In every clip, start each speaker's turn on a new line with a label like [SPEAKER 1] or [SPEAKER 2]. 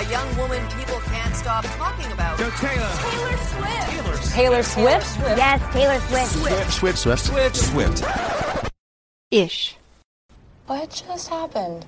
[SPEAKER 1] A young woman people can't stop talking about.
[SPEAKER 2] Go Taylor.
[SPEAKER 1] Taylor Swift.
[SPEAKER 3] Taylor Swift?
[SPEAKER 4] Yes, Taylor Swift.
[SPEAKER 2] Swift, Swift, Swift, Swift.
[SPEAKER 4] Ish.
[SPEAKER 5] What just happened?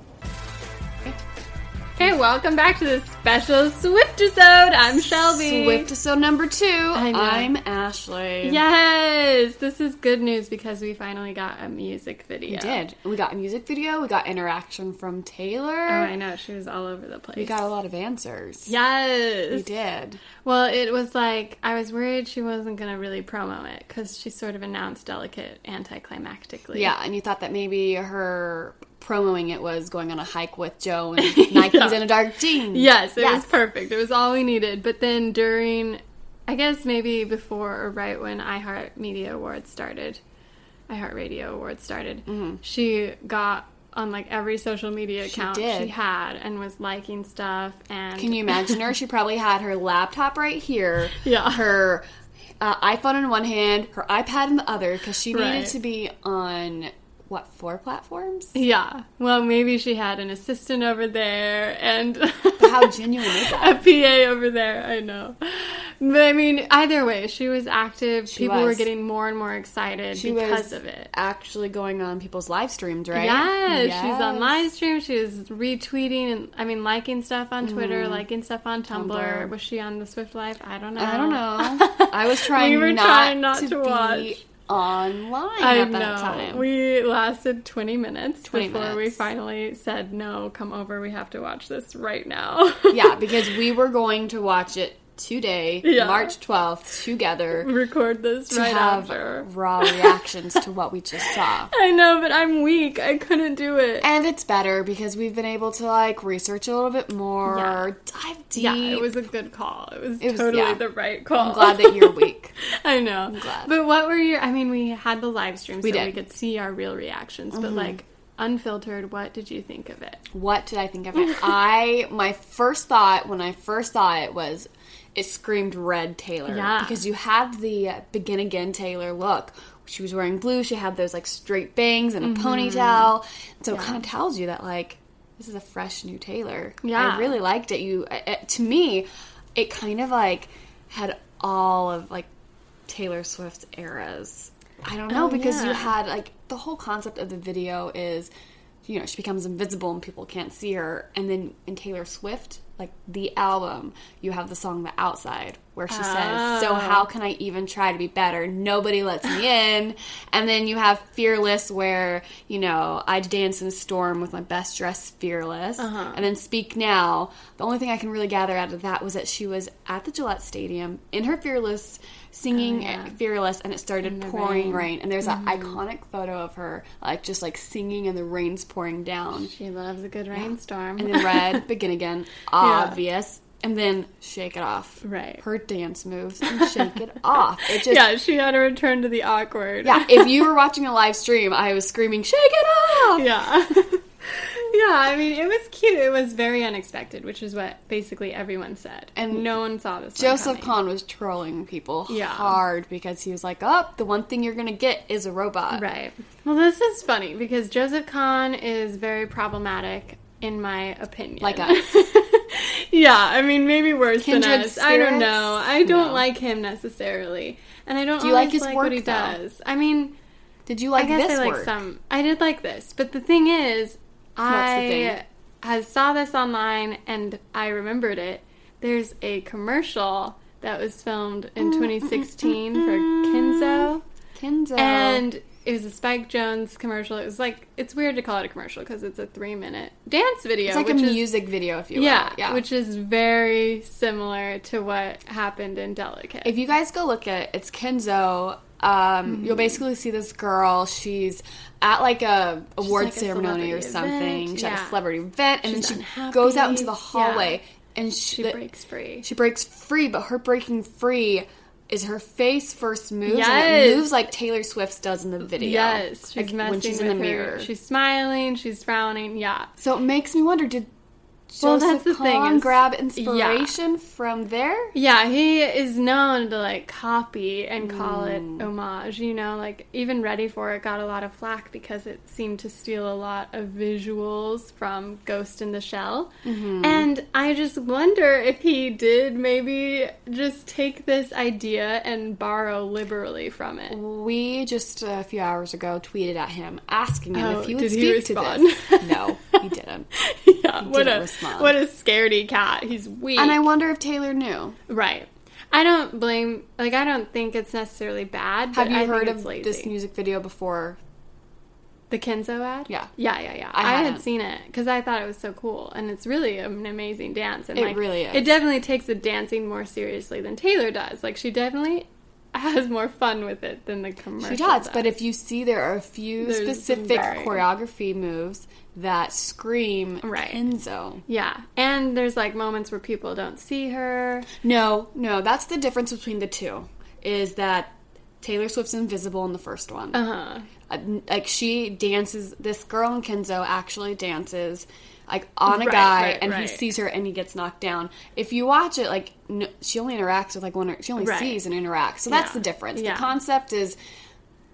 [SPEAKER 6] Okay, welcome back to this special Swift episode. I'm Shelby.
[SPEAKER 5] Swift episode number two. I'm Ashley.
[SPEAKER 6] Yes, this is good news because we finally got a music video.
[SPEAKER 5] We did. We got a music video. We got interaction from Taylor.
[SPEAKER 6] Oh, I know. She was all over the place.
[SPEAKER 5] We got a lot of answers.
[SPEAKER 6] Yes.
[SPEAKER 5] We did.
[SPEAKER 6] Well, it was like, I was worried she wasn't going to really promo it because she sort of announced Delicate anticlimactically.
[SPEAKER 5] Yeah, and you thought that maybe her promoing it was going on a hike with Joe and Nikes
[SPEAKER 6] Yeah.
[SPEAKER 5] in a dark jeans.
[SPEAKER 6] Yes, it
[SPEAKER 5] Yes.
[SPEAKER 6] was perfect. It was all we needed. But then during, I guess maybe before or right when iHeartMedia Awards started, iHeartRadio Awards started, she got on like every social media account she,
[SPEAKER 5] did.
[SPEAKER 6] had and was liking stuff. And
[SPEAKER 5] Can you imagine her? She probably had her laptop right here.
[SPEAKER 6] Yeah.
[SPEAKER 5] Her uh, iPhone in one hand, her iPad in the other, because she needed
[SPEAKER 6] Right.
[SPEAKER 5] to be on what four platforms?
[SPEAKER 6] Yeah. Well, maybe she had an assistant over there and
[SPEAKER 5] How genuine is
[SPEAKER 6] a? PA over there. I know. But I mean, either way, she was active. People were getting more and more excited
[SPEAKER 5] She
[SPEAKER 6] because
[SPEAKER 5] was
[SPEAKER 6] of it.
[SPEAKER 5] Actually, going on people's live streams, right?
[SPEAKER 6] Yes, she's on live stream. She was retweeting and I mean liking stuff on Twitter, mm-hmm. liking stuff on Tumblr.
[SPEAKER 5] Tumblr.
[SPEAKER 6] Was she on the Swift Life? I don't know.
[SPEAKER 5] I don't know. I was trying,
[SPEAKER 6] We were
[SPEAKER 5] not,
[SPEAKER 6] trying not
[SPEAKER 5] to,
[SPEAKER 6] to
[SPEAKER 5] be
[SPEAKER 6] watch.
[SPEAKER 5] Online
[SPEAKER 6] I
[SPEAKER 5] at
[SPEAKER 6] know.
[SPEAKER 5] that time.
[SPEAKER 6] We lasted 20 minutes
[SPEAKER 5] 20
[SPEAKER 6] before we finally said, no, come over. We have to watch this right now.
[SPEAKER 5] yeah, because we were going to watch it today,
[SPEAKER 6] Yeah.
[SPEAKER 5] March 12th, together
[SPEAKER 6] Record this
[SPEAKER 5] to
[SPEAKER 6] right
[SPEAKER 5] have
[SPEAKER 6] after.
[SPEAKER 5] raw reactions to what we just saw.
[SPEAKER 6] I know, but I'm weak. I couldn't do it.
[SPEAKER 5] And it's better because we've been able to like research a little bit more,
[SPEAKER 6] Yeah.
[SPEAKER 5] dive deep.
[SPEAKER 6] yeah, it was a good call. It was,
[SPEAKER 5] It was-
[SPEAKER 6] totally
[SPEAKER 5] yeah.
[SPEAKER 6] the right call.
[SPEAKER 5] I'm glad that you're weak.
[SPEAKER 6] I know.
[SPEAKER 5] I'm glad.
[SPEAKER 6] But what were your? I mean, we had the live stream,
[SPEAKER 5] We
[SPEAKER 6] so
[SPEAKER 5] did.
[SPEAKER 6] we could see our real reactions. But mm-hmm. like unfiltered, what did you think of it?
[SPEAKER 5] What did I think of it? I my first thought when I first saw it was it screamed Red Taylor
[SPEAKER 6] Yeah.
[SPEAKER 5] because you had the begin again Taylor look. She was wearing blue. She had those like straight bangs and a
[SPEAKER 6] Mm-hmm.
[SPEAKER 5] ponytail. So it kind of tells you that like this is a fresh new Taylor.
[SPEAKER 6] Yeah.
[SPEAKER 5] I really liked it. You uh, uh, to me, it kind of like had all of like Taylor Swift's eras. I don't know
[SPEAKER 6] Oh,
[SPEAKER 5] because you had like the whole concept of the video is you know she becomes invisible and people can't see her and then in Taylor Swift like the album you have the song The Outside where she says so
[SPEAKER 6] Oh.
[SPEAKER 5] how can I even try to be better nobody lets me in and then you have Fearless where you know I dance in a storm with my best dress Fearless
[SPEAKER 6] Uh-huh.
[SPEAKER 5] and then Speak Now the only thing I can really gather out of that was that she was at the Gillette Stadium in her Fearless singing
[SPEAKER 6] Oh, yeah.
[SPEAKER 5] Fearless and it started pouring
[SPEAKER 6] rain.
[SPEAKER 5] rain. and there's
[SPEAKER 6] Mm-hmm.
[SPEAKER 5] that iconic photo of her like just like singing and the rain's pouring down
[SPEAKER 6] She loves a good rainstorm.
[SPEAKER 5] and then red begin again obvious and then shake it off
[SPEAKER 6] Right.
[SPEAKER 5] her dance moves and shake it off it just
[SPEAKER 6] yeah, she had to return to the awkward.
[SPEAKER 5] yeah if you were watching a live stream i was screaming shake it off
[SPEAKER 6] yeah. yeah, I mean, it was cute. It was very unexpected, which is what basically everyone said.
[SPEAKER 5] And
[SPEAKER 6] no one saw this. one
[SPEAKER 5] Joseph
[SPEAKER 6] coming.
[SPEAKER 5] Kahn was trolling people
[SPEAKER 6] Yeah.
[SPEAKER 5] hard because he was like, "Oh, the one thing you're gonna get is a robot."
[SPEAKER 6] Right. Well, this is funny because Joseph Kahn is very problematic, in my opinion.
[SPEAKER 5] Like us.
[SPEAKER 6] Yeah, I mean, maybe worse
[SPEAKER 5] Kindred
[SPEAKER 6] than us. I don't know. I don't
[SPEAKER 5] No.
[SPEAKER 6] like him necessarily, and I don't.
[SPEAKER 5] Do you like his
[SPEAKER 6] what he
[SPEAKER 5] though?
[SPEAKER 6] does. I mean,
[SPEAKER 5] Did you like
[SPEAKER 6] I guess
[SPEAKER 5] this
[SPEAKER 6] I like
[SPEAKER 5] work?
[SPEAKER 6] some. I did like this, but the thing is, I
[SPEAKER 5] thing?
[SPEAKER 6] I saw this online and I remembered it. There's a commercial that was filmed in mm, mm, mm, 2016 for Kinzo.
[SPEAKER 5] Kenzo.
[SPEAKER 6] And it was a Spike Jonze commercial. It was like it's weird to call it a commercial because it's a three minute dance video.
[SPEAKER 5] it's like a
[SPEAKER 6] is-
[SPEAKER 5] music video, if you will.
[SPEAKER 6] yeah,
[SPEAKER 5] yeah.
[SPEAKER 6] which is very similar to what happened in Delicate.
[SPEAKER 5] if you guys go look at it, it's Kenzo. Um,
[SPEAKER 6] Mm-hmm.
[SPEAKER 5] You'll basically see this girl. She's at like a award
[SPEAKER 6] like
[SPEAKER 5] ceremony or something.
[SPEAKER 6] event,
[SPEAKER 5] She's at a celebrity event, and
[SPEAKER 6] She's
[SPEAKER 5] then she
[SPEAKER 6] unhappy,
[SPEAKER 5] goes out into the
[SPEAKER 6] yeah.
[SPEAKER 5] hallway, and she,
[SPEAKER 6] she breaks free.
[SPEAKER 5] She breaks free, but her breaking free is her face first moves, and it moves like Taylor Swift does in the video.
[SPEAKER 6] yes, she's
[SPEAKER 5] like
[SPEAKER 6] messing
[SPEAKER 5] when she's in
[SPEAKER 6] with
[SPEAKER 5] the
[SPEAKER 6] her-
[SPEAKER 5] mirror.
[SPEAKER 6] She's smiling. She's frowning. Yeah,
[SPEAKER 5] So it makes me wonder: Did
[SPEAKER 6] Well,
[SPEAKER 5] Joseph
[SPEAKER 6] that's the thing
[SPEAKER 5] Kahn
[SPEAKER 6] is-
[SPEAKER 5] grab inspiration from there?
[SPEAKER 6] Yeah, he is known to like copy and call
[SPEAKER 5] Mm.
[SPEAKER 6] it homage. You know, like even Ready for It got a lot of flack because it seemed to steal a lot of visuals from Ghost in the Shell.
[SPEAKER 5] Mm-hmm.
[SPEAKER 6] And I just wonder if he did maybe just take this idea and borrow liberally from it.
[SPEAKER 5] We just a few hours ago tweeted at him asking him
[SPEAKER 6] Oh,
[SPEAKER 5] if he would
[SPEAKER 6] did he
[SPEAKER 5] speak to this. No, he didn't.
[SPEAKER 6] yeah, what
[SPEAKER 5] didn't
[SPEAKER 6] a
[SPEAKER 5] respond.
[SPEAKER 6] What a scaredy cat. He's weak.
[SPEAKER 5] And I wonder if Taylor knew.
[SPEAKER 6] right. I don't blame. Like I don't think it's necessarily bad.
[SPEAKER 5] Have
[SPEAKER 6] but
[SPEAKER 5] you
[SPEAKER 6] I
[SPEAKER 5] heard of
[SPEAKER 6] lazy.
[SPEAKER 5] this music video before?
[SPEAKER 6] The Kenzo ad?
[SPEAKER 5] Yeah.
[SPEAKER 6] Yeah, yeah, yeah.
[SPEAKER 5] I
[SPEAKER 6] I, had seen it because I thought it was so cool. And it's really an amazing dance. And
[SPEAKER 5] It
[SPEAKER 6] like,
[SPEAKER 5] really is.
[SPEAKER 6] It definitely takes the dancing more seriously than Taylor does. Like, she definitely has more fun with it than the commercial.
[SPEAKER 5] She does, but if you see there are a few
[SPEAKER 6] There's
[SPEAKER 5] specific
[SPEAKER 6] varying.
[SPEAKER 5] choreography moves that scream
[SPEAKER 6] Right.
[SPEAKER 5] Enzo.
[SPEAKER 6] Yeah. And there's like moments where people don't see her.
[SPEAKER 5] No, no, that's the difference between the two. Is that Taylor Swift's invisible in the first one.
[SPEAKER 6] Uh huh.
[SPEAKER 5] Uh, like she dances. This girl in Kenzo actually dances like on a
[SPEAKER 6] Right,
[SPEAKER 5] guy,
[SPEAKER 6] right,
[SPEAKER 5] and he sees her and he gets knocked down. If you watch it, like no, she only interacts with like one. She only
[SPEAKER 6] Right.
[SPEAKER 5] sees and interacts. So that's
[SPEAKER 6] Yeah.
[SPEAKER 5] the difference.
[SPEAKER 6] Yeah.
[SPEAKER 5] The concept is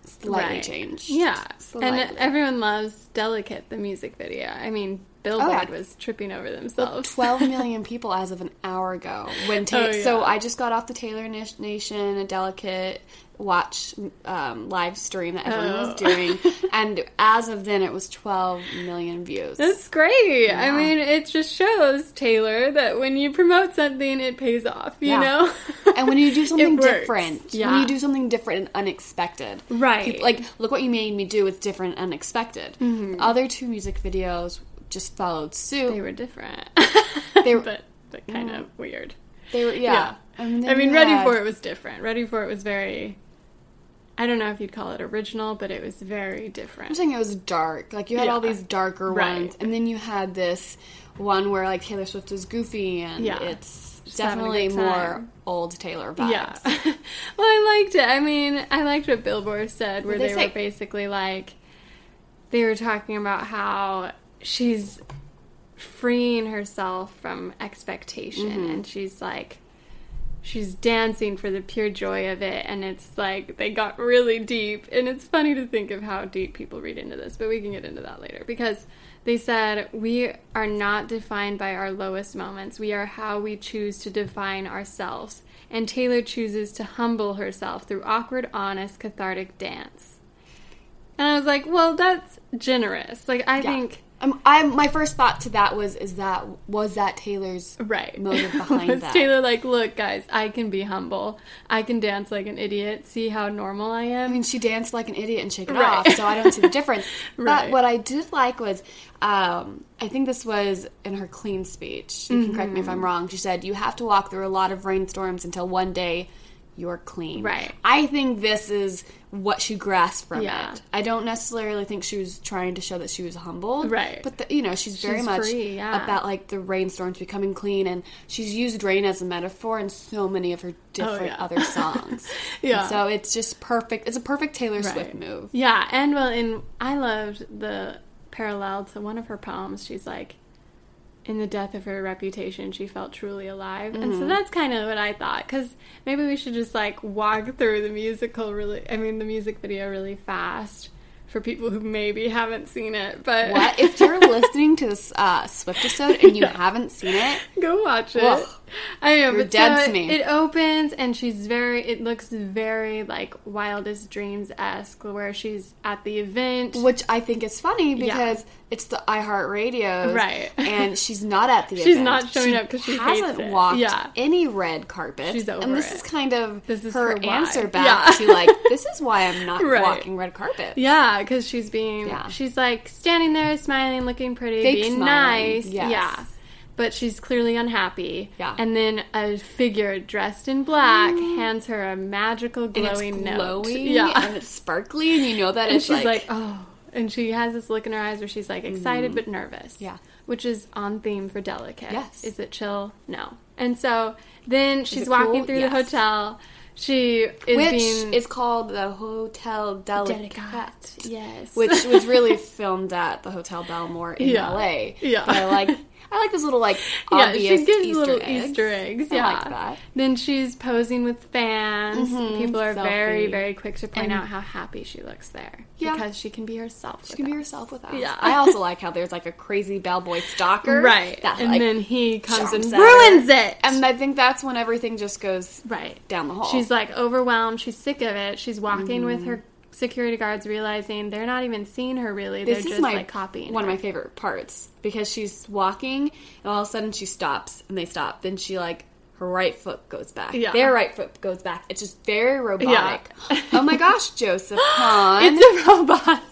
[SPEAKER 5] slightly
[SPEAKER 6] Right.
[SPEAKER 5] changed.
[SPEAKER 6] Yeah.
[SPEAKER 5] Slightly.
[SPEAKER 6] And everyone loves Delicate, the music video. I mean, Billboard
[SPEAKER 5] Oh, yeah.
[SPEAKER 6] was tripping over themselves.
[SPEAKER 5] 12 million people as of an hour ago. When oh, Ta-
[SPEAKER 6] Oh,
[SPEAKER 5] so. I just got off the Taylor Nation, a delicate watch um, live stream that everyone was
[SPEAKER 6] Oh.
[SPEAKER 5] doing, and as of then, it was 12 million views.
[SPEAKER 6] That's great. I mean, it just shows Taylor that when you promote something, it pays off. You
[SPEAKER 5] Yeah.
[SPEAKER 6] know.
[SPEAKER 5] and when you do something different, when you do something different and unexpected,
[SPEAKER 6] Right.
[SPEAKER 5] people- like look what you made me do. with different, and unexpected. The other two music videos just followed suit.
[SPEAKER 6] Mm-hmm. they were different.
[SPEAKER 5] They were-
[SPEAKER 6] but but kind of weird.
[SPEAKER 5] They were, yeah. And then
[SPEAKER 6] I mean, Ready for It was different. Ready for It was very. I don't know if you'd call it original, but it was very different.
[SPEAKER 5] I'm saying it was dark. Like you had
[SPEAKER 6] Yeah.
[SPEAKER 5] all these darker
[SPEAKER 6] Right.
[SPEAKER 5] ones, and then you had this one where like Taylor Swift was goofy, and
[SPEAKER 6] Yeah.
[SPEAKER 5] it's
[SPEAKER 6] Just
[SPEAKER 5] definitely more old Taylor vibes.
[SPEAKER 6] Yeah. well, I liked it. I mean, I liked what Billboard said, where they,
[SPEAKER 5] they
[SPEAKER 6] were basically like, they were talking about how she's freeing herself from expectation
[SPEAKER 5] Mm-hmm.
[SPEAKER 6] and she's like, she's dancing for the pure joy of it. And it's like, they got really deep. And it's funny to think of how deep people read into this, but we can get into that later because. They said, We are not defined by our lowest moments. We are how we choose to define ourselves. And Taylor chooses to humble herself through awkward, honest, cathartic dance. And I was like, Well, that's generous. Like, I
[SPEAKER 5] Yeah.
[SPEAKER 6] think.
[SPEAKER 5] Um, I my first thought to that was is that was that Taylor's
[SPEAKER 6] Right.
[SPEAKER 5] motive behind
[SPEAKER 6] Was
[SPEAKER 5] that?
[SPEAKER 6] Taylor like, Look, guys, I can be humble. I can dance like an idiot. See how normal I am?
[SPEAKER 5] I mean, she danced like an idiot and shake it
[SPEAKER 6] Right.
[SPEAKER 5] off, so I don't see the difference.
[SPEAKER 6] Right.
[SPEAKER 5] But what I did like was, um, I think this was in her clean speech. You can correct me
[SPEAKER 6] Mm-hmm.
[SPEAKER 5] if I'm wrong. She said, "You have to walk through a lot of rainstorms until one day you're clean."
[SPEAKER 6] Right.
[SPEAKER 5] I think this is what she grasped from
[SPEAKER 6] Yeah.
[SPEAKER 5] it. I don't necessarily think she was trying to show that she was humbled.
[SPEAKER 6] Right.
[SPEAKER 5] But the, you know, she's very
[SPEAKER 6] She's
[SPEAKER 5] much
[SPEAKER 6] free, yeah.
[SPEAKER 5] about like the rainstorms becoming clean, and she's used rain as a metaphor in so many of her oh, different
[SPEAKER 6] Oh, yeah.
[SPEAKER 5] other songs.
[SPEAKER 6] Yeah.
[SPEAKER 5] And so it's just perfect. It's a perfect Taylor
[SPEAKER 6] Right.
[SPEAKER 5] Swift move.
[SPEAKER 6] Yeah, and well, and I loved the parallel to one of her poems. She's like, in the death of her reputation, she felt truly alive, and
[SPEAKER 5] Mm-hmm.
[SPEAKER 6] so that's kind of what I thought. Because maybe we should just like walk through the musical, really. I mean, the music video really fast for people who maybe haven't seen it. But
[SPEAKER 5] What if you're listening to this uh, Swift episode and you haven't seen it?
[SPEAKER 6] Go watch it.
[SPEAKER 5] Whoa.
[SPEAKER 6] I know,
[SPEAKER 5] You're
[SPEAKER 6] but
[SPEAKER 5] dead
[SPEAKER 6] so
[SPEAKER 5] to me.
[SPEAKER 6] It opens and she's very. It looks very like Wildest Dreams esque, where she's at the event.
[SPEAKER 5] Which I think is funny because it's the iHeartRadio,
[SPEAKER 6] Right.
[SPEAKER 5] And she's not at the event.
[SPEAKER 6] She's
[SPEAKER 5] event.
[SPEAKER 6] not showing up because she
[SPEAKER 5] hasn't walked
[SPEAKER 6] Yeah.
[SPEAKER 5] any red carpet.
[SPEAKER 6] She's over
[SPEAKER 5] and this
[SPEAKER 6] it.
[SPEAKER 5] is kind of
[SPEAKER 6] This is
[SPEAKER 5] her,
[SPEAKER 6] her
[SPEAKER 5] answer back
[SPEAKER 6] Yeah.
[SPEAKER 5] to like, this is why I'm not
[SPEAKER 6] Right.
[SPEAKER 5] walking red carpet.
[SPEAKER 6] Yeah, because she's being,
[SPEAKER 5] Yeah.
[SPEAKER 6] she's like standing there, smiling, looking pretty,
[SPEAKER 5] Fake
[SPEAKER 6] being
[SPEAKER 5] smiling,
[SPEAKER 6] nice.
[SPEAKER 5] yes.
[SPEAKER 6] Yeah. But she's clearly unhappy.
[SPEAKER 5] Yeah.
[SPEAKER 6] And then a figure dressed in black hands her a magical
[SPEAKER 5] And
[SPEAKER 6] glowing
[SPEAKER 5] it's
[SPEAKER 6] note.
[SPEAKER 5] glowing,
[SPEAKER 6] Yeah.
[SPEAKER 5] and it's sparkly, and you know that
[SPEAKER 6] and
[SPEAKER 5] it's
[SPEAKER 6] she's like,
[SPEAKER 5] like,
[SPEAKER 6] oh. And she has this look in her eyes where she's like excited but nervous.
[SPEAKER 5] Mm. Yeah.
[SPEAKER 6] Which is on theme for Delicate.
[SPEAKER 5] Yes.
[SPEAKER 6] Is it chill? No. And so then she's walking
[SPEAKER 5] cool?
[SPEAKER 6] through
[SPEAKER 5] Yes.
[SPEAKER 6] the hotel. She is
[SPEAKER 5] which
[SPEAKER 6] being
[SPEAKER 5] is called the Hotel Delicate.
[SPEAKER 6] Delicate. Yes.
[SPEAKER 5] which was really filmed at the Hotel Biltmore in
[SPEAKER 6] Yeah.
[SPEAKER 5] LA.
[SPEAKER 6] Yeah.
[SPEAKER 5] But I like I like those little like
[SPEAKER 6] Yeah,
[SPEAKER 5] obvious
[SPEAKER 6] she gives
[SPEAKER 5] Easter
[SPEAKER 6] little
[SPEAKER 5] eggs.
[SPEAKER 6] Easter eggs.
[SPEAKER 5] I
[SPEAKER 6] Yeah.
[SPEAKER 5] like that.
[SPEAKER 6] Then she's posing with fans. People are very,
[SPEAKER 5] selfie.
[SPEAKER 6] very quick to point
[SPEAKER 5] And-
[SPEAKER 6] out how happy she looks there.
[SPEAKER 5] Yeah.
[SPEAKER 6] Because she can be herself.
[SPEAKER 5] She can be herself with us.
[SPEAKER 6] Yeah.
[SPEAKER 5] I also like how there's like a crazy bellboy stalker.
[SPEAKER 6] Right.
[SPEAKER 5] That,
[SPEAKER 6] and
[SPEAKER 5] like,
[SPEAKER 6] then he comes and ruins
[SPEAKER 5] her.
[SPEAKER 6] it.
[SPEAKER 5] And I think that's when everything just goes
[SPEAKER 6] right.
[SPEAKER 5] down the hall.
[SPEAKER 6] She's like overwhelmed. She's sick of it. She's walking with
[SPEAKER 5] Mm-hmm.
[SPEAKER 6] her security guards, realizing they're not even seeing her really.
[SPEAKER 5] this
[SPEAKER 6] they're
[SPEAKER 5] is
[SPEAKER 6] just
[SPEAKER 5] my
[SPEAKER 6] like copying.
[SPEAKER 5] one
[SPEAKER 6] her.
[SPEAKER 5] of my favorite parts because she's walking and all of a sudden she stops and they stop. Then she like her right foot goes back.
[SPEAKER 6] Yeah.
[SPEAKER 5] Their right foot goes back. It's just very robotic.
[SPEAKER 6] Yeah.
[SPEAKER 5] oh my gosh, Joseph Kahn.
[SPEAKER 6] It's a robot.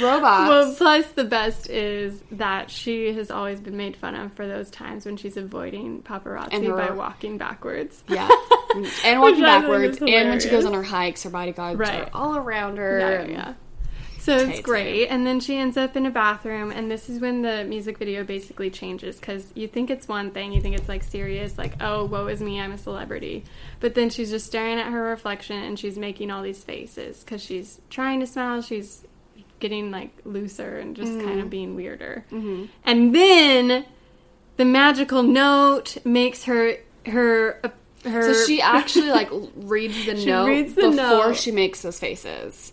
[SPEAKER 5] robots.
[SPEAKER 6] Well, plus the best is that she has always been made fun of for those times when she's avoiding paparazzi
[SPEAKER 5] her-
[SPEAKER 6] by walking backwards.
[SPEAKER 5] yeah. and walking
[SPEAKER 6] Which I think
[SPEAKER 5] backwards. And when she goes on her hikes, her bodyguards
[SPEAKER 6] Right.
[SPEAKER 5] are all around her.
[SPEAKER 6] Yeah,
[SPEAKER 5] and-
[SPEAKER 6] yeah. So it's great. And then she ends up in a bathroom, and this is when the music video basically changes because you think it's one thing, you think it's like serious, like, oh, woe is me, I'm a celebrity. But then she's just staring at her reflection and she's making all these faces because she's trying to smile, she's getting like looser and just kind
[SPEAKER 5] Mm-hmm.
[SPEAKER 6] of being weirder. And then the magical note makes her, her, her.
[SPEAKER 5] So she actually like reads the note
[SPEAKER 6] reads the
[SPEAKER 5] before
[SPEAKER 6] note.
[SPEAKER 5] she makes those faces.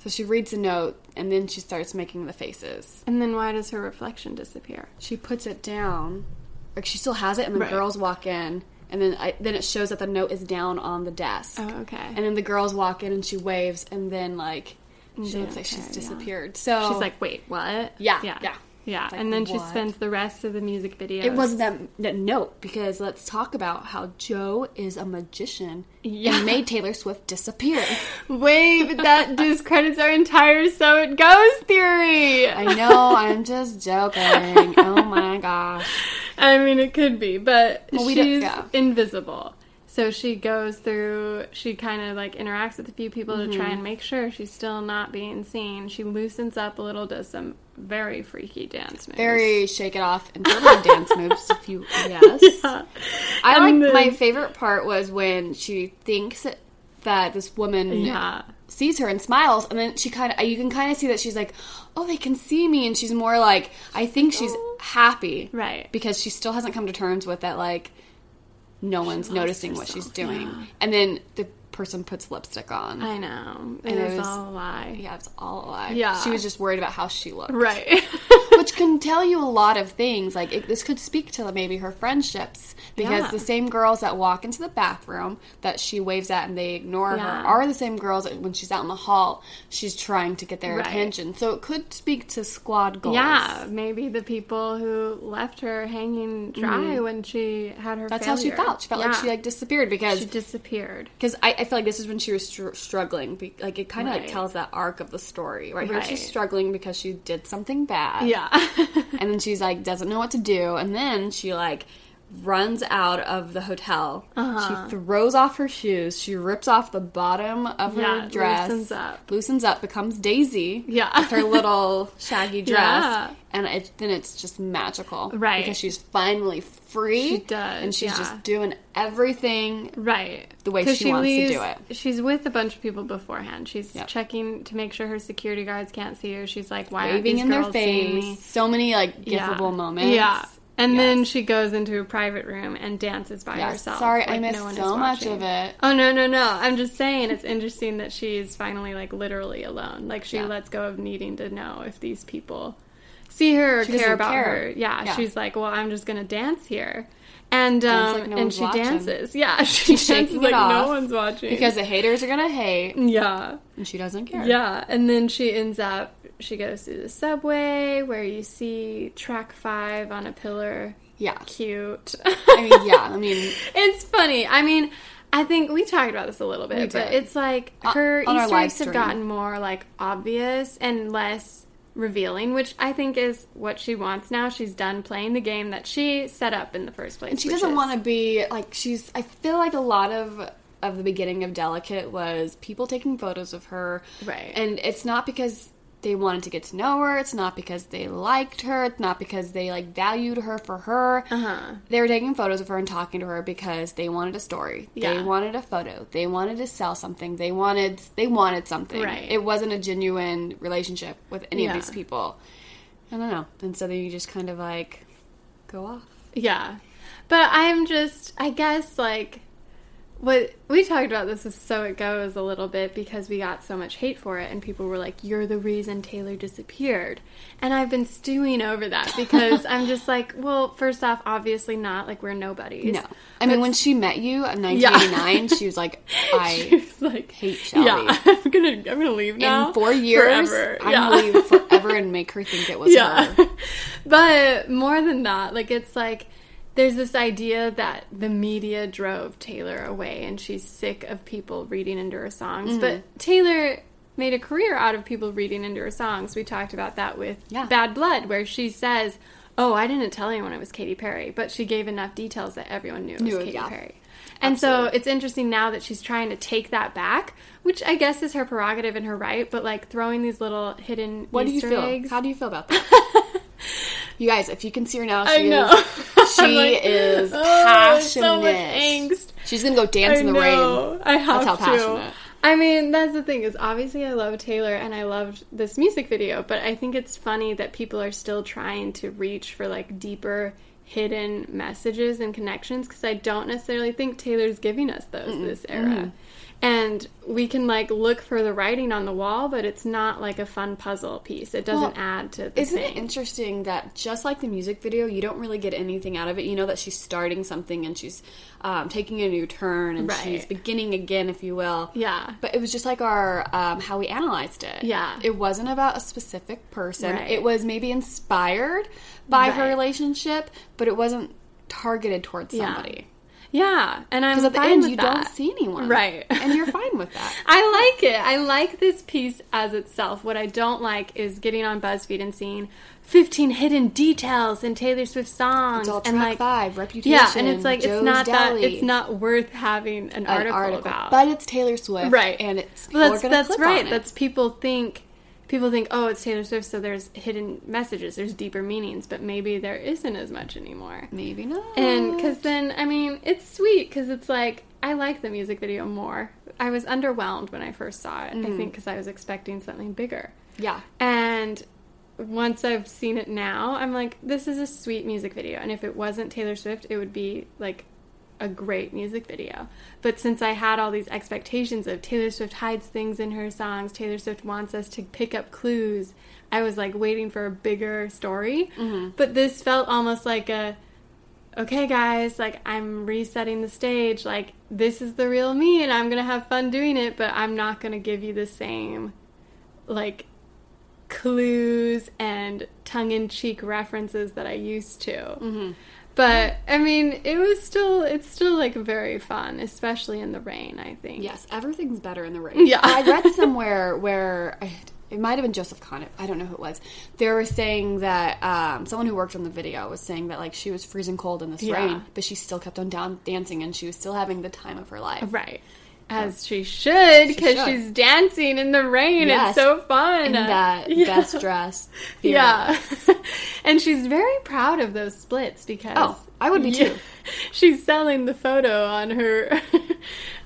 [SPEAKER 5] So she reads the note and then she starts making the faces.
[SPEAKER 6] And then why does her reflection disappear?
[SPEAKER 5] She puts it down, like she still has it, and the
[SPEAKER 6] Right.
[SPEAKER 5] girls walk in, and then I, then it shows that the note is down on the desk.
[SPEAKER 6] Oh, okay.
[SPEAKER 5] And then the girls walk in and she waves, and then like she
[SPEAKER 6] they
[SPEAKER 5] looks like she's
[SPEAKER 6] care, yeah.
[SPEAKER 5] disappeared. So
[SPEAKER 6] She's like, wait, what?
[SPEAKER 5] Yeah,
[SPEAKER 6] yeah,
[SPEAKER 5] yeah.
[SPEAKER 6] Yeah.
[SPEAKER 5] like,
[SPEAKER 6] and then she spends the rest of the music video.
[SPEAKER 5] It wasn't that, note because let's talk about how Joe is a magician
[SPEAKER 6] Yeah.
[SPEAKER 5] and made Taylor Swift disappear.
[SPEAKER 6] Wait, but that discredits our entire "so it goes" theory.
[SPEAKER 5] I know, I'm just joking. Oh my gosh.
[SPEAKER 6] I mean, it could be, but
[SPEAKER 5] Well, we
[SPEAKER 6] she's
[SPEAKER 5] yeah.
[SPEAKER 6] invisible. So she goes through, she kind of like interacts with a few people to
[SPEAKER 5] Mm-hmm.
[SPEAKER 6] try and make sure she's still not being seen. She loosens up a little, does some very freaky dance moves.
[SPEAKER 5] Very shake it off and throwback dance moves, if you yes.
[SPEAKER 6] Yeah.
[SPEAKER 5] I like
[SPEAKER 6] then-
[SPEAKER 5] my favorite part was when she thinks that this woman
[SPEAKER 6] Yeah.
[SPEAKER 5] sees her and smiles, and then she kind of you can kind of see that she's like, oh, they can see me, and she's more like, I think she's oh. happy,
[SPEAKER 6] Right.
[SPEAKER 5] Because she still hasn't come to terms with that, like, no one's
[SPEAKER 6] lost
[SPEAKER 5] noticing what she's doing,
[SPEAKER 6] yeah.
[SPEAKER 5] and then the person puts lipstick on.
[SPEAKER 6] I know. It
[SPEAKER 5] And it
[SPEAKER 6] was
[SPEAKER 5] was-
[SPEAKER 6] all a lie.
[SPEAKER 5] yeah, it's all a lie.
[SPEAKER 6] Yeah.
[SPEAKER 5] she was just worried about how she looked,
[SPEAKER 6] Right.
[SPEAKER 5] which can tell you a lot of things. Like it, this could speak to maybe her friendships because
[SPEAKER 6] Yeah.
[SPEAKER 5] the same girls that walk into the bathroom that she waves at and they ignore
[SPEAKER 6] Yeah.
[SPEAKER 5] her are the same girls that when she's out in the hall she's trying to get their
[SPEAKER 6] Right.
[SPEAKER 5] attention. So it could speak to squad goals.
[SPEAKER 6] Yeah, maybe the people who left her hanging dry mm-hmm. when she had her.
[SPEAKER 5] That's how she felt. She felt like she like disappeared because
[SPEAKER 6] she disappeared.
[SPEAKER 5] because I, I feel like this is when she was str- struggling. Be- Like it kind of like tells that arc of the story. Right Where she's struggling because she did something bad.
[SPEAKER 6] Yeah,
[SPEAKER 5] and then she's like doesn't know what to do. And then she like runs out of the hotel
[SPEAKER 6] Uh-huh.
[SPEAKER 5] she throws off her shoes she rips off the bottom of
[SPEAKER 6] Yeah,
[SPEAKER 5] her dress
[SPEAKER 6] loosens up.
[SPEAKER 5] loosens up becomes daisy
[SPEAKER 6] Yeah.
[SPEAKER 5] with her little shaggy dress
[SPEAKER 6] Yeah.
[SPEAKER 5] and it, then it's just magical
[SPEAKER 6] Right.
[SPEAKER 5] because she's finally free
[SPEAKER 6] She does,
[SPEAKER 5] and she's
[SPEAKER 6] yeah.
[SPEAKER 5] just doing everything
[SPEAKER 6] right.
[SPEAKER 5] The way she wants to do
[SPEAKER 6] it. She's with a bunch of people beforehand. She's
[SPEAKER 5] Yep.
[SPEAKER 6] checking to make sure her security guards can't see her. She's like, "Why
[SPEAKER 5] waving
[SPEAKER 6] these
[SPEAKER 5] in their
[SPEAKER 6] girls seeing
[SPEAKER 5] face
[SPEAKER 6] me?"
[SPEAKER 5] so many like giftable moments
[SPEAKER 6] Yeah. And then she goes into a private room and dances by
[SPEAKER 5] Yeah,
[SPEAKER 6] herself.
[SPEAKER 5] sorry, I
[SPEAKER 6] like
[SPEAKER 5] missed
[SPEAKER 6] no
[SPEAKER 5] so much of it.
[SPEAKER 6] Oh no, no, no! I'm just saying it's interesting that she's finally like literally alone. Like she
[SPEAKER 5] Yeah.
[SPEAKER 6] lets go of needing to know if these people see her or
[SPEAKER 5] She
[SPEAKER 6] care about
[SPEAKER 5] care.
[SPEAKER 6] her. Yeah,
[SPEAKER 5] Yeah.
[SPEAKER 6] she's like, well, I'm just gonna dance here, and um,
[SPEAKER 5] like no
[SPEAKER 6] and she
[SPEAKER 5] watching.
[SPEAKER 6] dances. Yeah, she
[SPEAKER 5] She's
[SPEAKER 6] dances like no one's watching
[SPEAKER 5] because the haters are gonna hate
[SPEAKER 6] yeah.
[SPEAKER 5] and she doesn't care
[SPEAKER 6] Yeah, and then she ends up. She goes through the subway where you see track five on a pillar.
[SPEAKER 5] yeah
[SPEAKER 6] Cute.
[SPEAKER 5] I mean, yeah. I mean,
[SPEAKER 6] it's funny. I mean, I think we talked about this a little bit, but it's like her
[SPEAKER 5] on
[SPEAKER 6] Easter eggs have gotten more like obvious and less revealing, which I think is what she wants now. She's done playing the game that she set up in the first place.
[SPEAKER 5] and she doesn't
[SPEAKER 6] is-
[SPEAKER 5] want to be like she's. I feel like a lot of of the beginning of Delicate was people taking photos of her,
[SPEAKER 6] Right.
[SPEAKER 5] And it's not because they wanted to get to know her. It's not because they liked her. It's not because they like valued her for her.
[SPEAKER 6] Uh-huh.
[SPEAKER 5] They were taking photos of her and talking to her because they wanted a story. They wanted a photo. They wanted to sell something. They wanted they wanted something.
[SPEAKER 6] Right.
[SPEAKER 5] It wasn't a genuine relationship with any
[SPEAKER 6] Yeah.
[SPEAKER 5] of these people. I don't know. And so then you just kind of like go off.
[SPEAKER 6] Yeah. But I'm just, I guess, like, what we talked about this with So It Goes a little bit because we got so much hate for it, and people were like, You're the reason Taylor disappeared. And I've been stewing over that because I'm just like, Well, first off, obviously not. Like, we're nobodies.
[SPEAKER 5] No. I mean, when she met you in 1989, she was like, I
[SPEAKER 6] was like,
[SPEAKER 5] hate Shelby.
[SPEAKER 6] Yeah, I'm gonna, I'm gonna leave now.
[SPEAKER 5] in four years,
[SPEAKER 6] Forever.
[SPEAKER 5] I'm
[SPEAKER 6] yeah.
[SPEAKER 5] to leave forever and make her think it was
[SPEAKER 6] yeah.
[SPEAKER 5] her.
[SPEAKER 6] but more than that, like it's like there's this idea that the media drove Taylor away and she's sick of people reading into her songs.
[SPEAKER 5] Mm-hmm.
[SPEAKER 6] But Taylor made a career out of people reading into her songs. We talked about that with
[SPEAKER 5] Yeah.
[SPEAKER 6] Bad Blood, where she says, Oh, I didn't tell anyone it was Katy Perry, but she gave enough details that everyone knew it was
[SPEAKER 5] Knew
[SPEAKER 6] Katy
[SPEAKER 5] yeah.
[SPEAKER 6] Perry. And so it's interesting now that she's trying to take that back, which I guess is her prerogative and her right, but like throwing these little hidden
[SPEAKER 5] What
[SPEAKER 6] Easter
[SPEAKER 5] do you feel?
[SPEAKER 6] eggs.
[SPEAKER 5] How do you feel about that? You guys, if you can see her now,
[SPEAKER 6] I
[SPEAKER 5] she
[SPEAKER 6] know.
[SPEAKER 5] is she
[SPEAKER 6] like,
[SPEAKER 5] is
[SPEAKER 6] "Oh,
[SPEAKER 5] passionate.
[SPEAKER 6] so much angst.
[SPEAKER 5] She's gonna go dance in the
[SPEAKER 6] know.
[SPEAKER 5] rain.
[SPEAKER 6] I have
[SPEAKER 5] That's how
[SPEAKER 6] to.
[SPEAKER 5] passionate.
[SPEAKER 6] I mean, that's the thing is obviously I love Taylor and I loved this music video, but I think it's funny that people are still trying to reach for like deeper hidden messages and connections because I don't necessarily think Taylor's giving us those this era.
[SPEAKER 5] Mm-hmm.
[SPEAKER 6] And we can like look for the writing on the wall, but it's not like a fun puzzle piece. It doesn't
[SPEAKER 5] Well,
[SPEAKER 6] add to the
[SPEAKER 5] Isn't
[SPEAKER 6] thing.
[SPEAKER 5] it interesting that just like the music video, you don't really get anything out of it? You know that she's starting something and she's um, taking a new turn and
[SPEAKER 6] Right.
[SPEAKER 5] she's beginning again, if you will.
[SPEAKER 6] Yeah.
[SPEAKER 5] But it was just like our um, how we analyzed it.
[SPEAKER 6] Yeah.
[SPEAKER 5] It wasn't about a specific person.
[SPEAKER 6] Right.
[SPEAKER 5] It was maybe inspired by her relationship, but it wasn't targeted towards somebody.
[SPEAKER 6] Yeah, and I'm
[SPEAKER 5] at the
[SPEAKER 6] fine
[SPEAKER 5] end,
[SPEAKER 6] with
[SPEAKER 5] you
[SPEAKER 6] that.
[SPEAKER 5] don't see anyone.
[SPEAKER 6] Right.
[SPEAKER 5] And you're fine with that.
[SPEAKER 6] I like it. I like this piece as itself. What I don't like is getting on BuzzFeed and seeing 15 hidden details in Taylor Swift songs. And like,
[SPEAKER 5] five, reputation.
[SPEAKER 6] Yeah, and it's like
[SPEAKER 5] Joe's
[SPEAKER 6] it's not that it's not worth having an,
[SPEAKER 5] an
[SPEAKER 6] article,
[SPEAKER 5] article,
[SPEAKER 6] about.
[SPEAKER 5] but it's Taylor Swift,
[SPEAKER 6] right,
[SPEAKER 5] And it's
[SPEAKER 6] well, that's that's right. That's people think people think oh it's Taylor Swift, so there's hidden messages, there's deeper meanings, but maybe there isn't as much anymore.
[SPEAKER 5] maybe not.
[SPEAKER 6] And because then, I mean, it's sweet because it's like, I like the music video more. I was underwhelmed when I first saw it, I mm. think, because I was expecting something bigger.
[SPEAKER 5] yeah,
[SPEAKER 6] And once I've seen it now, I'm like, this is a sweet music video. And if it wasn't Taylor Swift, it would be like a great music video. But since I had all these expectations of Taylor Swift hides things in her songs, Taylor Swift wants us to pick up clues, I was like waiting for a bigger story. But this felt almost like a okay guys like i'm resetting the stage like this is the real me and i'm gonna have fun doing it but i'm not gonna give you the same like clues and tongue-in-cheek references that i used to mm-hmm. But i mean it was still it's still like very fun especially in the rain i think
[SPEAKER 5] yes, everything's better in the rain.
[SPEAKER 6] Yeah.
[SPEAKER 5] I read somewhere where it might have been Joseph Kahn. I don't know who it was. They were saying that um, someone who worked on the video was saying that like she was freezing cold in this
[SPEAKER 6] Yeah.
[SPEAKER 5] rain, but she still kept on down dancing and she was still having the time of her life.
[SPEAKER 6] right as she should because
[SPEAKER 5] should.
[SPEAKER 6] she's dancing in the rain
[SPEAKER 5] Yes.
[SPEAKER 6] it's so fun
[SPEAKER 5] In that
[SPEAKER 6] Yeah.
[SPEAKER 5] best dress. theater.
[SPEAKER 6] Yeah. and she's very proud of those splits because
[SPEAKER 5] Oh, I would be
[SPEAKER 6] Yeah.
[SPEAKER 5] too.
[SPEAKER 6] She's selling the photo on her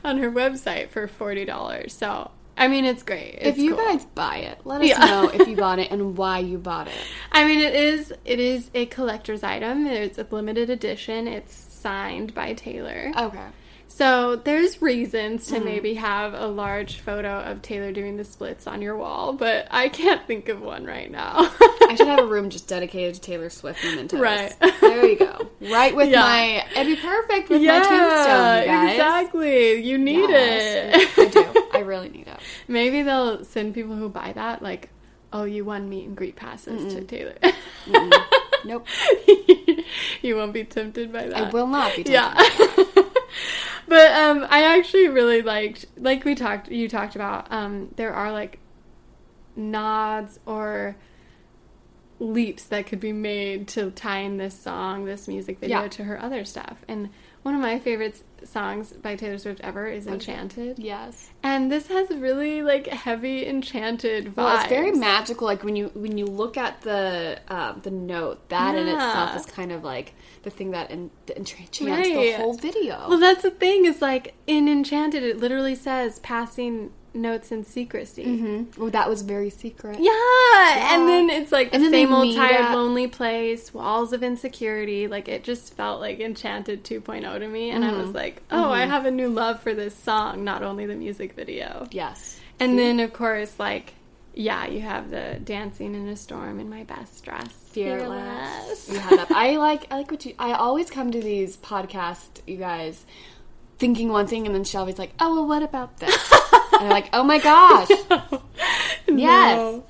[SPEAKER 6] on her website for forty dollars. So I mean it's great.
[SPEAKER 5] If you
[SPEAKER 6] cool.
[SPEAKER 5] guys buy it, let us
[SPEAKER 6] Yeah.
[SPEAKER 5] know if you bought it and why you bought it.
[SPEAKER 6] I mean it is it is a collector's item. It's a limited edition. It's signed by Taylor.
[SPEAKER 5] Okay.
[SPEAKER 6] So there's reasons to mm-hmm. maybe have a large photo of Taylor doing the splits on your wall, but I can't think of one right now.
[SPEAKER 5] I should have a room just dedicated to Taylor Swift mementos.
[SPEAKER 6] Right.
[SPEAKER 5] There you go. Right with
[SPEAKER 6] Yeah.
[SPEAKER 5] my. It'd be perfect with my tombstone, you guys.
[SPEAKER 6] exactly. You need
[SPEAKER 5] Yes,
[SPEAKER 6] it.
[SPEAKER 5] I do. I really need it.
[SPEAKER 6] Maybe they'll send people who buy that like, oh, you won meet and greet passes to Taylor.
[SPEAKER 5] Nope.
[SPEAKER 6] you won't be tempted by that.
[SPEAKER 5] I will not be. Tempted.
[SPEAKER 6] Yeah. but um, I actually really liked, like we talked, you talked about. Um, there are like nods or leaps that could be made to tie in this song, this music video
[SPEAKER 5] Yeah.
[SPEAKER 6] to her other stuff. And one of my favorite songs by Taylor Swift ever is Enchanted.
[SPEAKER 5] Yes.
[SPEAKER 6] And this has really like heavy enchanted vibes.
[SPEAKER 5] Well, it's very magical. Like when you when you look at the um, the note, that in itself is kind of like the thing that en- enchants the whole video.
[SPEAKER 6] Well, that's the thing is like in Enchanted, it literally says passing notes in secrecy.
[SPEAKER 5] Mm-hmm. Well, that was very secret.
[SPEAKER 6] Yeah. and then it's like the
[SPEAKER 5] And they
[SPEAKER 6] same old tired,
[SPEAKER 5] at-
[SPEAKER 6] lonely place, walls of insecurity. Like it just felt like Enchanted 2.0 to me, and I
[SPEAKER 5] Mm-hmm.
[SPEAKER 6] was like, oh, I have a new love for this song, not only the music video.
[SPEAKER 5] Yes.
[SPEAKER 6] And then of course, like, yeah, you have the dancing in a storm in my best dress,
[SPEAKER 5] fearless. You had that. I like. I like what you. I always come to these podcasts, you guys, thinking one thing, and then Shelby's like, "Oh well, what about this?" and I'm like, "Oh my gosh, yes."
[SPEAKER 6] No.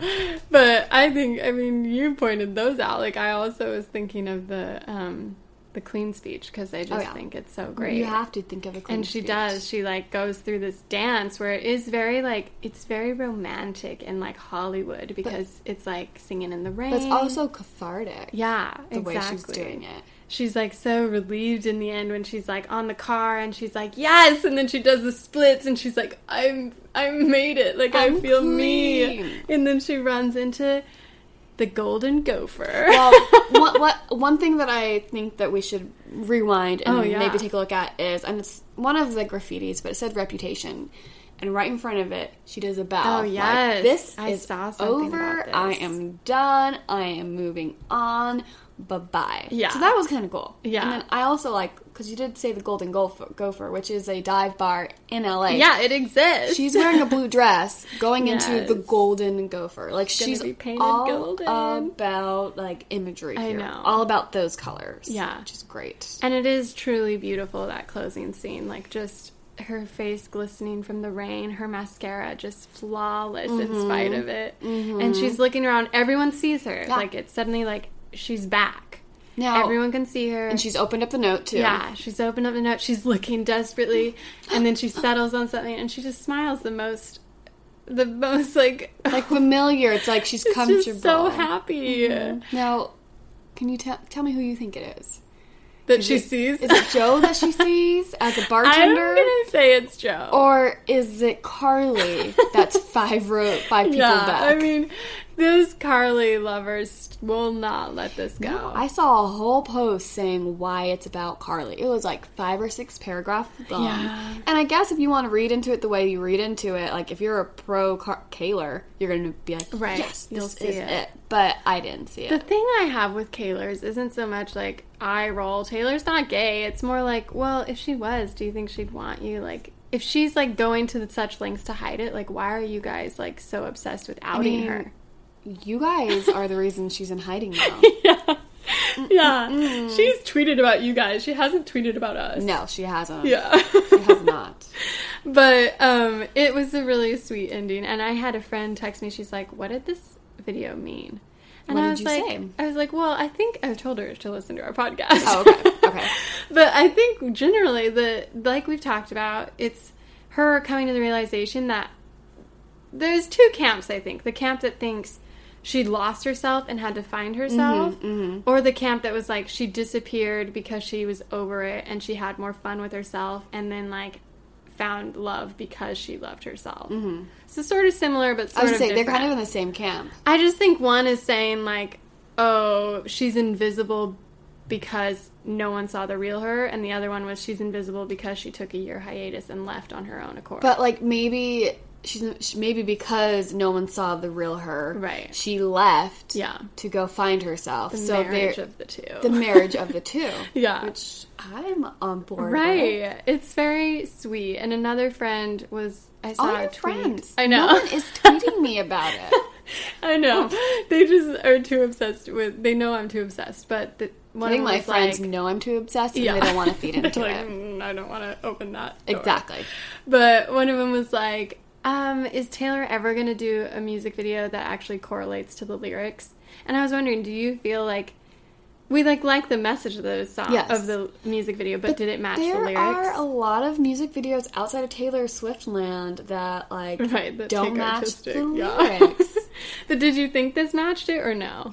[SPEAKER 6] But I think I mean you pointed those out. Like I also was thinking of the um the clean speech because I just
[SPEAKER 5] Oh, yeah.
[SPEAKER 6] think it's so great.
[SPEAKER 5] You have to think of a clean
[SPEAKER 6] and she
[SPEAKER 5] speech.
[SPEAKER 6] does. She like goes through this dance where it is very like it's very romantic and like Hollywood because it's like singing in the rain.
[SPEAKER 5] But it's also cathartic.
[SPEAKER 6] yeah,
[SPEAKER 5] the
[SPEAKER 6] exactly.
[SPEAKER 5] way she's doing it.
[SPEAKER 6] She's like so relieved in the end when she's like on the car and she's like yes, and then she does the splits and she's like I'm I made it like i
[SPEAKER 5] I'm
[SPEAKER 6] feel
[SPEAKER 5] clean.
[SPEAKER 6] me, and then she runs into the golden gopher.
[SPEAKER 5] Well, what, what one thing that I think that we should rewind and
[SPEAKER 6] Oh, yeah.
[SPEAKER 5] maybe take a look at is, and it's one of the graffitis, but it said reputation, and right in front of it, she does a bow.
[SPEAKER 6] Oh,
[SPEAKER 5] like,
[SPEAKER 6] yes.
[SPEAKER 5] this
[SPEAKER 6] I
[SPEAKER 5] is
[SPEAKER 6] saw something
[SPEAKER 5] over. I am done. I am moving on. Bye bye.
[SPEAKER 6] Yeah.
[SPEAKER 5] So that was kind of cool.
[SPEAKER 6] Yeah.
[SPEAKER 5] And then I also like because you did say the Golden Gopher, which is a dive bar in LA.
[SPEAKER 6] yeah, it exists.
[SPEAKER 5] She's wearing a blue dress going into the golden gopher. Like
[SPEAKER 6] gonna
[SPEAKER 5] she's all
[SPEAKER 6] golden.
[SPEAKER 5] about like imagery
[SPEAKER 6] I know.
[SPEAKER 5] All about those colors.
[SPEAKER 6] Yeah.
[SPEAKER 5] Which is great.
[SPEAKER 6] And it is truly beautiful that closing scene. Like just her face glistening from the rain, her mascara just flawless in
[SPEAKER 5] Mm-hmm.
[SPEAKER 6] spite of it. And she's looking around. Everyone sees her.
[SPEAKER 5] Yeah.
[SPEAKER 6] Like it's suddenly like she's back.
[SPEAKER 5] Now
[SPEAKER 6] Everyone can see her.
[SPEAKER 5] and she's opened up the note too.
[SPEAKER 6] yeah, she's opened up the note. She's looking desperately, and then she settles on something, and she just smiles the most, the most like
[SPEAKER 5] Like familiar. It's like she's
[SPEAKER 6] it's
[SPEAKER 5] comfortable.
[SPEAKER 6] so happy
[SPEAKER 5] Now, can you tell tell me who you think it is?
[SPEAKER 6] That she
[SPEAKER 5] it-
[SPEAKER 6] sees.
[SPEAKER 5] Is it Joe that she sees as a
[SPEAKER 6] I'm
[SPEAKER 5] bartender?
[SPEAKER 6] gonna say it's Joe.
[SPEAKER 5] Or is it Carly that's five row five people
[SPEAKER 6] yeah,
[SPEAKER 5] back?
[SPEAKER 6] I mean, those Carly lovers will not let this go.
[SPEAKER 5] I saw a whole post saying why it's about Carly. It was like five or six paragraphs long.
[SPEAKER 6] Yeah.
[SPEAKER 5] And I guess if you want to read into it the way you read into it, like if you're a pro Car- Kaylor, you're going to be like,
[SPEAKER 6] Right,
[SPEAKER 5] yes, this
[SPEAKER 6] you'll see
[SPEAKER 5] is
[SPEAKER 6] it.
[SPEAKER 5] it. But I didn't see it.
[SPEAKER 6] the thing I have with Kaylor's isn't so much like eye roll. Taylor's not gay. It's more like, well, if she was, do you think she'd want you? Like, if she's like going to such lengths to hide it, like, why are you guys like so obsessed with outing
[SPEAKER 5] mean,
[SPEAKER 6] her?
[SPEAKER 5] You guys are the reason she's in hiding now.
[SPEAKER 6] Yeah, yeah. She's tweeted about you guys. She hasn't tweeted about us.
[SPEAKER 5] no, she hasn't.
[SPEAKER 6] Yeah.
[SPEAKER 5] She has not.
[SPEAKER 6] But um, it was a really sweet ending, and I had a friend text me. She's like, "What did this video mean?" And
[SPEAKER 5] What
[SPEAKER 6] I was like,
[SPEAKER 5] say?
[SPEAKER 6] "I was like, well, I think I told her to listen to our podcast."
[SPEAKER 5] Oh, okay. Okay.
[SPEAKER 6] but I think generally, the like we've talked about, it's her coming to the realization that there's two camps. I think the camp that thinks she lost herself and had to find herself, or the camp that was like she disappeared because she was over it and she had more fun with herself, and then like found love because she loved herself. Mm-hmm. So sort of similar, but
[SPEAKER 5] I
[SPEAKER 6] sort
[SPEAKER 5] was
[SPEAKER 6] of
[SPEAKER 5] to they're kind of in the same camp.
[SPEAKER 6] I just think one is saying like, oh, she's invisible because no one saw the real her, and the other one was she's invisible because she took a year hiatus and left on her own accord.
[SPEAKER 5] But like maybe she's she- maybe because no one saw the real her,
[SPEAKER 6] Right.
[SPEAKER 5] She left,
[SPEAKER 6] Yeah.
[SPEAKER 5] to go find herself.
[SPEAKER 6] the
[SPEAKER 5] so
[SPEAKER 6] marriage of the two.
[SPEAKER 5] the marriage of the two,
[SPEAKER 6] Yeah.
[SPEAKER 5] which I'm on board. with.
[SPEAKER 6] right. It's very sweet. And another friend was I saw
[SPEAKER 5] All your friends.
[SPEAKER 6] I know.
[SPEAKER 5] No one is tweeting me about it.
[SPEAKER 6] I know. They just are too obsessed with. They know I'm too obsessed, but the, one
[SPEAKER 5] I think
[SPEAKER 6] of
[SPEAKER 5] my friends
[SPEAKER 6] like,
[SPEAKER 5] know I'm too obsessed and
[SPEAKER 6] Yeah.
[SPEAKER 5] they don't want to feed into
[SPEAKER 6] like,
[SPEAKER 5] it.
[SPEAKER 6] "Mm, I don't want to open that. door."
[SPEAKER 5] Exactly.
[SPEAKER 6] But one of them was like, um, is Taylor ever going to do a music video that actually correlates to the lyrics? And I was wondering, do you feel like we like like the message of the song
[SPEAKER 5] Yes.
[SPEAKER 6] of the music video, but, did it match the lyrics?
[SPEAKER 5] There are a lot of music videos outside of Taylor Swift land that like
[SPEAKER 6] Right, that
[SPEAKER 5] don't match
[SPEAKER 6] artistic,
[SPEAKER 5] the
[SPEAKER 6] yeah.
[SPEAKER 5] lyrics.
[SPEAKER 6] but did you think this matched it or no?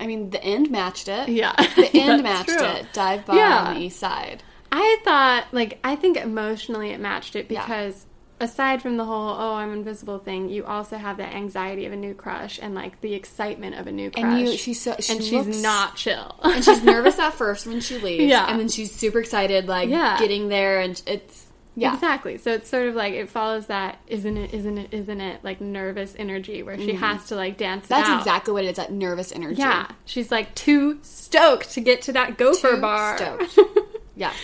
[SPEAKER 5] I mean, the end matched it.
[SPEAKER 6] Yeah,
[SPEAKER 5] The end matched
[SPEAKER 6] true.
[SPEAKER 5] it. Dive bar
[SPEAKER 6] Yeah.
[SPEAKER 5] on the east side.
[SPEAKER 6] I thought, like, I think emotionally it matched it because aside from the whole "oh, I'm invisible" thing, you also have that anxiety of a new crush and like the excitement of a new crush.
[SPEAKER 5] And you, she's so she
[SPEAKER 6] and she's not chill.
[SPEAKER 5] and she's nervous at first when she leaves.
[SPEAKER 6] Yeah.
[SPEAKER 5] and then she's super excited, like
[SPEAKER 6] Yeah.
[SPEAKER 5] getting there, and it's Yeah.
[SPEAKER 6] exactly. So it's sort of like it follows that, isn't it? Isn't it? Isn't it? Like nervous energy where she has to like dance. it
[SPEAKER 5] Mm-hmm. That's exactly what it is. That nervous energy.
[SPEAKER 6] Yeah, she's like too stoked to get to that gopher
[SPEAKER 5] Too
[SPEAKER 6] bar.
[SPEAKER 5] stoked. Yes.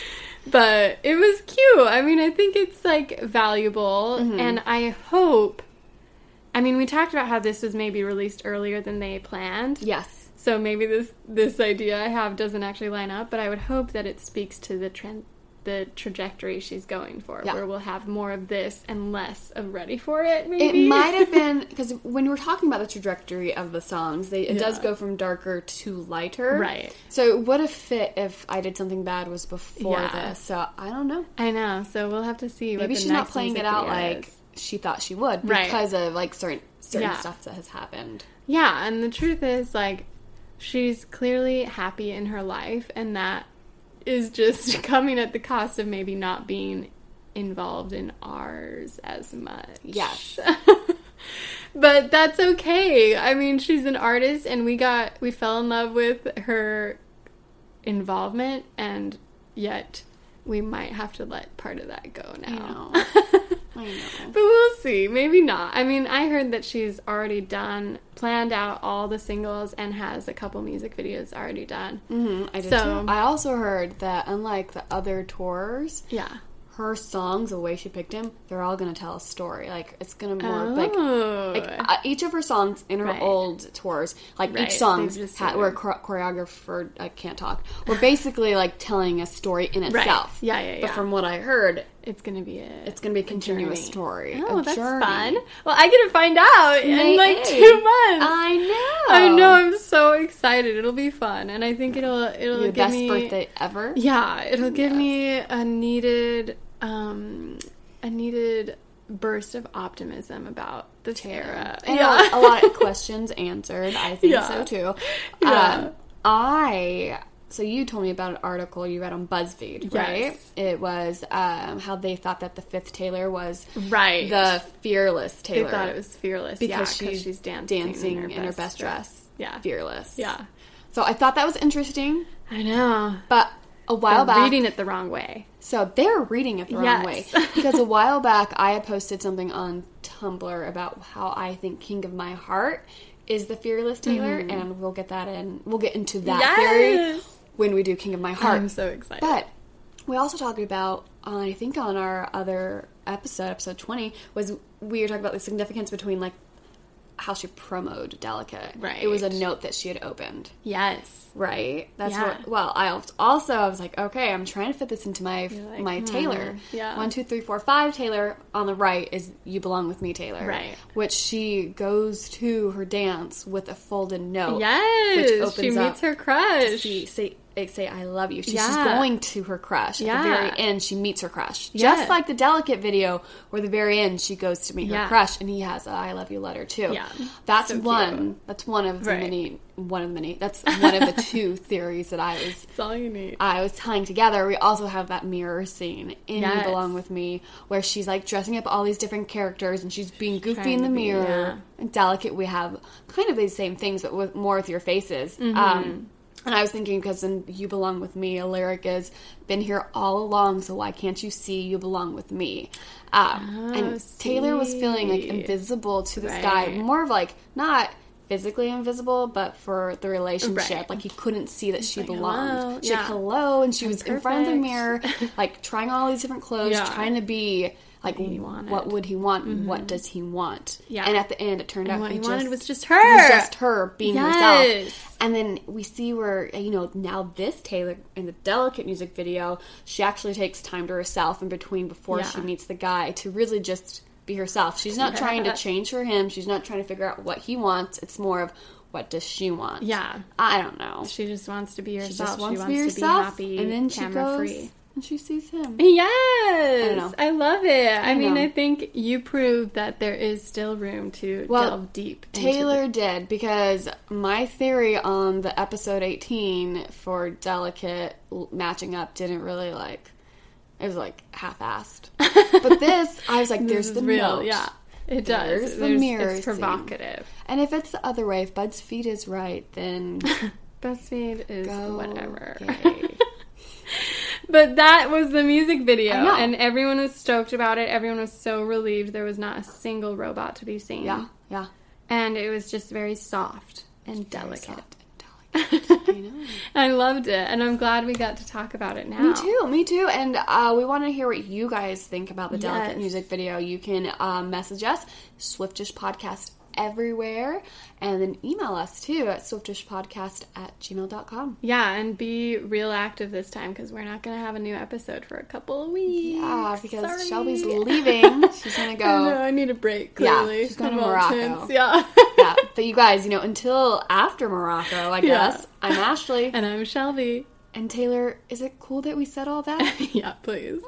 [SPEAKER 6] But it was cute. I mean, I think it's like valuable,
[SPEAKER 5] Mm-hmm.
[SPEAKER 6] and I hope. I mean, we talked about how this was maybe released earlier than they planned.
[SPEAKER 5] Yes.
[SPEAKER 6] So maybe this this idea I have doesn't actually line up, but I would hope that it speaks to the trend, the trajectory she's going for,
[SPEAKER 5] Yeah.
[SPEAKER 6] where we'll have more of this and less of ready for it. Maybe
[SPEAKER 5] It might have been because when we're talking about the trajectory of the songs, they, it does go from darker to lighter.
[SPEAKER 6] Right.
[SPEAKER 5] So it would have fit if I did something bad was before
[SPEAKER 6] Yeah.
[SPEAKER 5] this. So I don't know.
[SPEAKER 6] I know. So we'll have to see. what
[SPEAKER 5] Maybe she's not playing it out like
[SPEAKER 6] is.
[SPEAKER 5] she thought she would
[SPEAKER 6] Right.
[SPEAKER 5] because of like certain certain
[SPEAKER 6] Yeah.
[SPEAKER 5] stuff that has happened.
[SPEAKER 6] Yeah, and the truth is, like, she's clearly happy in her life, and that is just coming at the cost of maybe not being involved in ours as much.
[SPEAKER 5] Yes.
[SPEAKER 6] but that's okay. I mean, she's an artist, and we got, we fell in love with her involvement, and yet we might have to let part of that go now.
[SPEAKER 5] know. I know.
[SPEAKER 6] But we'll see. Maybe not. I mean, I heard that she's already done, planned out all the singles and has a couple music videos already done.
[SPEAKER 5] hmm I did
[SPEAKER 6] So-
[SPEAKER 5] too. I also heard that unlike the other tours,
[SPEAKER 6] Yeah.
[SPEAKER 5] her songs, the way she picked them, they're all gonna tell a story. Like it's gonna more like
[SPEAKER 6] Oh.
[SPEAKER 5] like uh, each of her songs in her
[SPEAKER 6] Right.
[SPEAKER 5] old tours, like
[SPEAKER 6] Right.
[SPEAKER 5] each songs ha- were
[SPEAKER 6] of-
[SPEAKER 5] chor- choreographed. I can't talk. Were basically like telling a story in itself.
[SPEAKER 6] Yeah, yeah,
[SPEAKER 5] But from what I heard,
[SPEAKER 6] it's going to be a.
[SPEAKER 5] it's gonna be a continuous
[SPEAKER 6] journey.
[SPEAKER 5] story.
[SPEAKER 6] Oh, that's
[SPEAKER 5] journey.
[SPEAKER 6] fun. Well, I get to find out in like
[SPEAKER 5] 8th.
[SPEAKER 6] two months.
[SPEAKER 5] I know.
[SPEAKER 6] I know. I'm so excited. It'll be fun, and I think it'll it'll
[SPEAKER 5] Your
[SPEAKER 6] give
[SPEAKER 5] best
[SPEAKER 6] me
[SPEAKER 5] birthday ever.
[SPEAKER 6] Yeah, it'll give me a needed um a needed burst of optimism about the Tara.
[SPEAKER 5] And
[SPEAKER 6] Yeah.
[SPEAKER 5] a, a lot of questions answered. I think
[SPEAKER 6] Yeah.
[SPEAKER 5] so too.
[SPEAKER 6] Yeah.
[SPEAKER 5] Um, I so you told me about an article you read on BuzzFeed, right? It was um, how they thought that the fifth Taylor was
[SPEAKER 6] right.
[SPEAKER 5] the fearless Taylor.
[SPEAKER 6] they thought it was fearless
[SPEAKER 5] because
[SPEAKER 6] yeah,
[SPEAKER 5] she's,
[SPEAKER 6] she's dancing,
[SPEAKER 5] dancing in her, best, dress.
[SPEAKER 6] Yeah.
[SPEAKER 5] fearless.
[SPEAKER 6] Yeah.
[SPEAKER 5] So I thought that was interesting,
[SPEAKER 6] I know.
[SPEAKER 5] but a while
[SPEAKER 6] They're
[SPEAKER 5] back,
[SPEAKER 6] reading it the wrong way.
[SPEAKER 5] so they're reading it the wrong way because a while back I had posted something on Tumblr about how I think King of My Heart is the fearless Taylor, and we'll get that in. We'll get into that theory.
[SPEAKER 6] Yes.
[SPEAKER 5] When we do King of My Heart.
[SPEAKER 6] I'm so excited.
[SPEAKER 5] But we also talked about, uh, I think on our other episode, episode 20, was we were talking about the significance between like how she promoted Delicate.
[SPEAKER 6] Right.
[SPEAKER 5] It was a note that she had opened.
[SPEAKER 6] yes.
[SPEAKER 5] Right. That's
[SPEAKER 6] Yeah.
[SPEAKER 5] what. Well, I also I was like, okay, I'm trying to fit this into my
[SPEAKER 6] like,
[SPEAKER 5] my
[SPEAKER 6] hmm,
[SPEAKER 5] Taylor.
[SPEAKER 6] yeah.
[SPEAKER 5] One, two, three, four, five. Taylor on the right is "You Belong with Me," Taylor.
[SPEAKER 6] Right.
[SPEAKER 5] Which she goes to her dance with a folded note.
[SPEAKER 6] Yes.
[SPEAKER 5] Which opens
[SPEAKER 6] she meets
[SPEAKER 5] up
[SPEAKER 6] her crush.
[SPEAKER 5] She say like, say I love you. She, She's
[SPEAKER 6] Yeah.
[SPEAKER 5] going to her crush. At the very end, she meets her crush.
[SPEAKER 6] Yeah.
[SPEAKER 5] Just like the delicate video, where the very end she goes to meet her crush, and he has a I love you letter too.
[SPEAKER 6] Yeah.
[SPEAKER 5] That's
[SPEAKER 6] So
[SPEAKER 5] one.
[SPEAKER 6] cute.
[SPEAKER 5] That's one of the
[SPEAKER 6] Right.
[SPEAKER 5] many. One of the many. That's one of the two theories that I was
[SPEAKER 6] That's all you need.
[SPEAKER 5] I was tying together. We also have that mirror scene in
[SPEAKER 6] Yes.
[SPEAKER 5] You Belong with Me, where she's like dressing up all these different characters and she's being goofy
[SPEAKER 6] trying
[SPEAKER 5] in the
[SPEAKER 6] to be,
[SPEAKER 5] mirror.
[SPEAKER 6] yeah.
[SPEAKER 5] And delicate, we have kind of these same things, but with more with your faces.
[SPEAKER 6] Mm-hmm.
[SPEAKER 5] Um, and I was thinking because in You Belong with Me, a lyric is "Been here all along, so why can't you see you belong with me?" Um, and Taylor was feeling like invisible to this guy, more of like not physically invisible, but for the relationship,
[SPEAKER 6] Right.
[SPEAKER 5] like he couldn't see that she
[SPEAKER 6] like,
[SPEAKER 5] belonged.
[SPEAKER 6] hello,
[SPEAKER 5] She like, hello, and she was in front of the mirror, like trying all these different clothes,
[SPEAKER 6] Yeah.
[SPEAKER 5] trying to be like what would he want and what mm-hmm. does he want.
[SPEAKER 6] Yeah.
[SPEAKER 5] And at the end, it turned
[SPEAKER 6] And
[SPEAKER 5] out
[SPEAKER 6] what
[SPEAKER 5] he
[SPEAKER 6] he wanted
[SPEAKER 5] just,
[SPEAKER 6] was just her.
[SPEAKER 5] just her being
[SPEAKER 6] Yes.
[SPEAKER 5] herself. And then we see where you know now this Taylor in the Delicate music video, she actually takes time to herself in between before
[SPEAKER 6] Yeah.
[SPEAKER 5] she meets the guy to really just be herself. She's not trying to change for him. She's not trying to figure out what he wants. It's more of what does she want.
[SPEAKER 6] Yeah.
[SPEAKER 5] I don't know.
[SPEAKER 6] She just wants to be herself.
[SPEAKER 5] She wants,
[SPEAKER 6] she
[SPEAKER 5] to be
[SPEAKER 6] wants
[SPEAKER 5] herself,
[SPEAKER 6] happy,
[SPEAKER 5] and then she goes
[SPEAKER 6] free.
[SPEAKER 5] And she sees him.
[SPEAKER 6] Yes,
[SPEAKER 5] know.
[SPEAKER 6] I, love it. I, mean,
[SPEAKER 5] know.
[SPEAKER 6] I think you proved that there is still room to
[SPEAKER 5] Well,
[SPEAKER 6] delve deep. into
[SPEAKER 5] Taylor did because my theory on the episode 18 for Delicate matching up didn't really like. It was like half-assed. but this, I was like, "There's the
[SPEAKER 6] real.
[SPEAKER 5] note."
[SPEAKER 6] Yeah, it does.
[SPEAKER 5] There's the
[SPEAKER 6] There's-
[SPEAKER 5] mirror
[SPEAKER 6] It's
[SPEAKER 5] scene.
[SPEAKER 6] provocative.
[SPEAKER 5] And if it's the other way, if Bud's BuzzFeed is right, then
[SPEAKER 6] BuzzFeed is whatever. But that was the music video, and everyone was stoked about it. Everyone was so relieved there was not a single robot to be seen.
[SPEAKER 5] Yeah, yeah.
[SPEAKER 6] and it was just very soft and delicate.
[SPEAKER 5] I know.
[SPEAKER 6] I loved it, and I'm glad we got to talk about it now.
[SPEAKER 5] Me too, me too. And uh, we want to hear what you guys think about the Delicate music video. You can um, message us, Swiftish Podcast everywhere, and then email us too at swiftishpodcast at gmail.com.
[SPEAKER 6] Yeah, and be real active this time because we're not going to have a new episode for a couple of weeks.
[SPEAKER 5] Yeah, because
[SPEAKER 6] Sorry.
[SPEAKER 5] Shelby's leaving. She's going to
[SPEAKER 6] I know,
[SPEAKER 5] go.
[SPEAKER 6] I need a break.
[SPEAKER 5] Yeah,
[SPEAKER 6] Clearly,
[SPEAKER 5] she's going to Morocco.
[SPEAKER 6] chance. Yeah.
[SPEAKER 5] yeah, but you guys, you know, until after Morocco, I
[SPEAKER 6] Yeah.
[SPEAKER 5] guess, I'm Ashley.
[SPEAKER 6] and I'm Shelby.
[SPEAKER 5] And Taylor, is it cool that we said all that?
[SPEAKER 6] yeah, please.